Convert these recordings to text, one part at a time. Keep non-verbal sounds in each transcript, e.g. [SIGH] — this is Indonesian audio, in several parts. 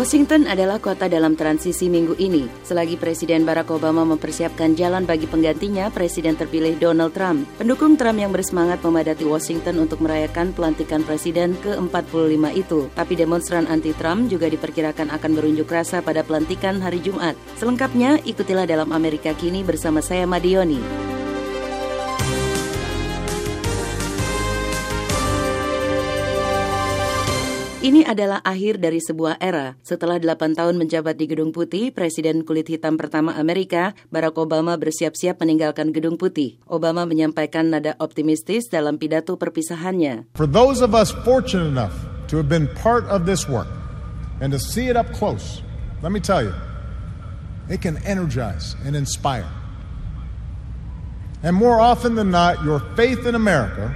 Washington adalah kota dalam transisi minggu ini. Selagi Presiden Barack Obama mempersiapkan jalan bagi penggantinya, Presiden terpilih Donald Trump. Pendukung Trump yang bersemangat memadati Washington untuk merayakan pelantikan Presiden ke-45 itu. Tapi demonstran anti-Trump juga diperkirakan akan berunjuk rasa pada pelantikan hari Jumat. Selengkapnya, ikutilah dalam Amerika Kini bersama saya Madioni. Ini adalah akhir dari sebuah era. Setelah 8 tahun menjabat di Gedung Putih, Presiden kulit hitam pertama Amerika, Barack Obama bersiap-siap meninggalkan Gedung Putih. Obama menyampaikan nada optimistis dalam pidato perpisahannya. For those of us fortunate enough to have been part of this work and to see it up close, let me tell you, it can energize and inspire. And more often than not, your faith in America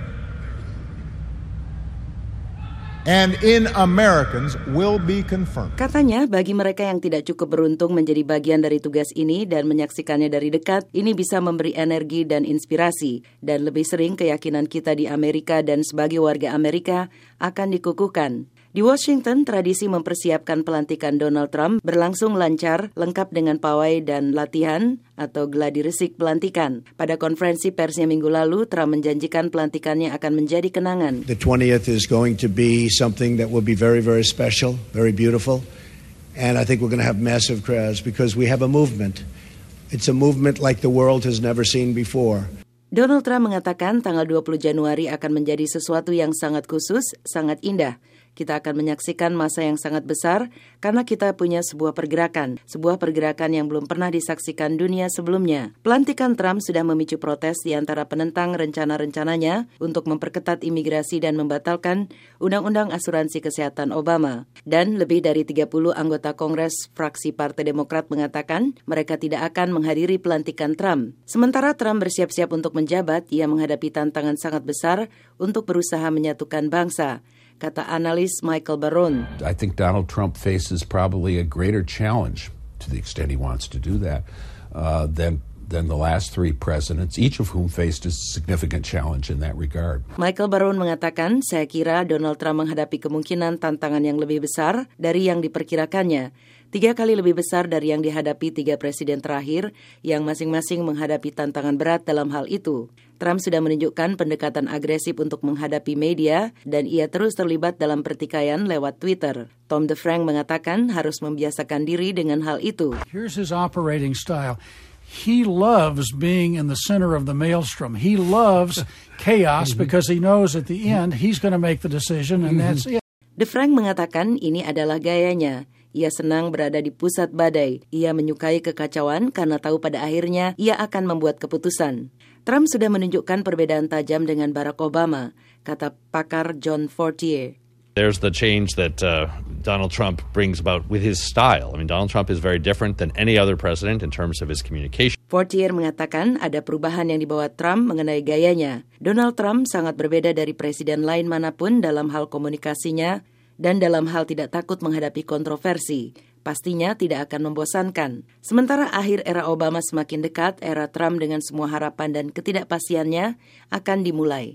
and in Americans will be confirmed. Katanya bagi mereka yang tidak cukup beruntung menjadi bagian dari tugas ini dan menyaksikannya dari dekat, ini bisa memberi energi dan inspirasi dan lebih sering keyakinan kita di Amerika dan sebagai warga Amerika akan dikukuhkan. Di Washington, tradisi mempersiapkan pelantikan Donald Trump berlangsung lancar, lengkap dengan pawai dan latihan atau gladi resik pelantikan. Pada konferensi persnya minggu lalu, Trump menjanjikan pelantikannya akan menjadi kenangan. The 20th is going to be something that will be very, very special, very beautiful. And I think we're going to have massive crowds because we have a movement. It's a movement like the world has never seen before. Donald Trump mengatakan tanggal 20 Januari akan menjadi sesuatu yang sangat khusus, sangat indah. Kita akan menyaksikan masa yang sangat besar karena kita punya sebuah pergerakan, sebuah pergerakan yang belum pernah disaksikan dunia sebelumnya. Pelantikan Trump sudah memicu protes di antara penentang rencana-rencananya untuk memperketat imigrasi dan membatalkan Undang-Undang Asuransi Kesehatan Obama. Dan lebih dari 30 anggota Kongres fraksi Partai Demokrat mengatakan mereka tidak akan menghadiri pelantikan Trump. Sementara Trump bersiap-siap untuk menjabat, ia menghadapi tantangan sangat besar untuk berusaha menyatukan bangsa kata analis Michael Baron. I think Donald Trump faces probably a greater challenge to the extent he wants to do that uh, than than the last three presidents, each of whom faced a significant challenge in that regard. Michael Baron mengatakan, saya kira Donald Trump menghadapi kemungkinan tantangan yang lebih besar dari yang diperkirakannya. Tiga kali lebih besar dari yang dihadapi tiga presiden terakhir yang masing-masing menghadapi tantangan berat dalam hal itu. Trump sudah menunjukkan pendekatan agresif untuk menghadapi media dan ia terus terlibat dalam pertikaian lewat Twitter. Tom DeFrank mengatakan harus membiasakan diri dengan hal itu. Here's his operating style. He loves being in the center of the maelstrom. He loves [LAUGHS] chaos because he knows at the end he's going to make the decision and that's it. DeFrank mengatakan ini adalah gayanya. Ia senang berada di pusat badai. Ia menyukai kekacauan karena tahu pada akhirnya ia akan membuat keputusan. Trump sudah menunjukkan perbedaan tajam dengan Barack Obama, kata pakar John Fortier. There's the change that uh, Donald Trump brings about with his style. I mean, Donald Trump is very different than any other president in terms of his communication. Fortier mengatakan ada perubahan yang dibawa Trump mengenai gayanya. Donald Trump sangat berbeda dari presiden lain mana pun dalam hal komunikasinya dan dalam hal tidak takut menghadapi kontroversi pastinya tidak akan membosankan. Sementara akhir era Obama semakin dekat, era Trump dengan semua harapan dan ketidakpastiannya akan dimulai.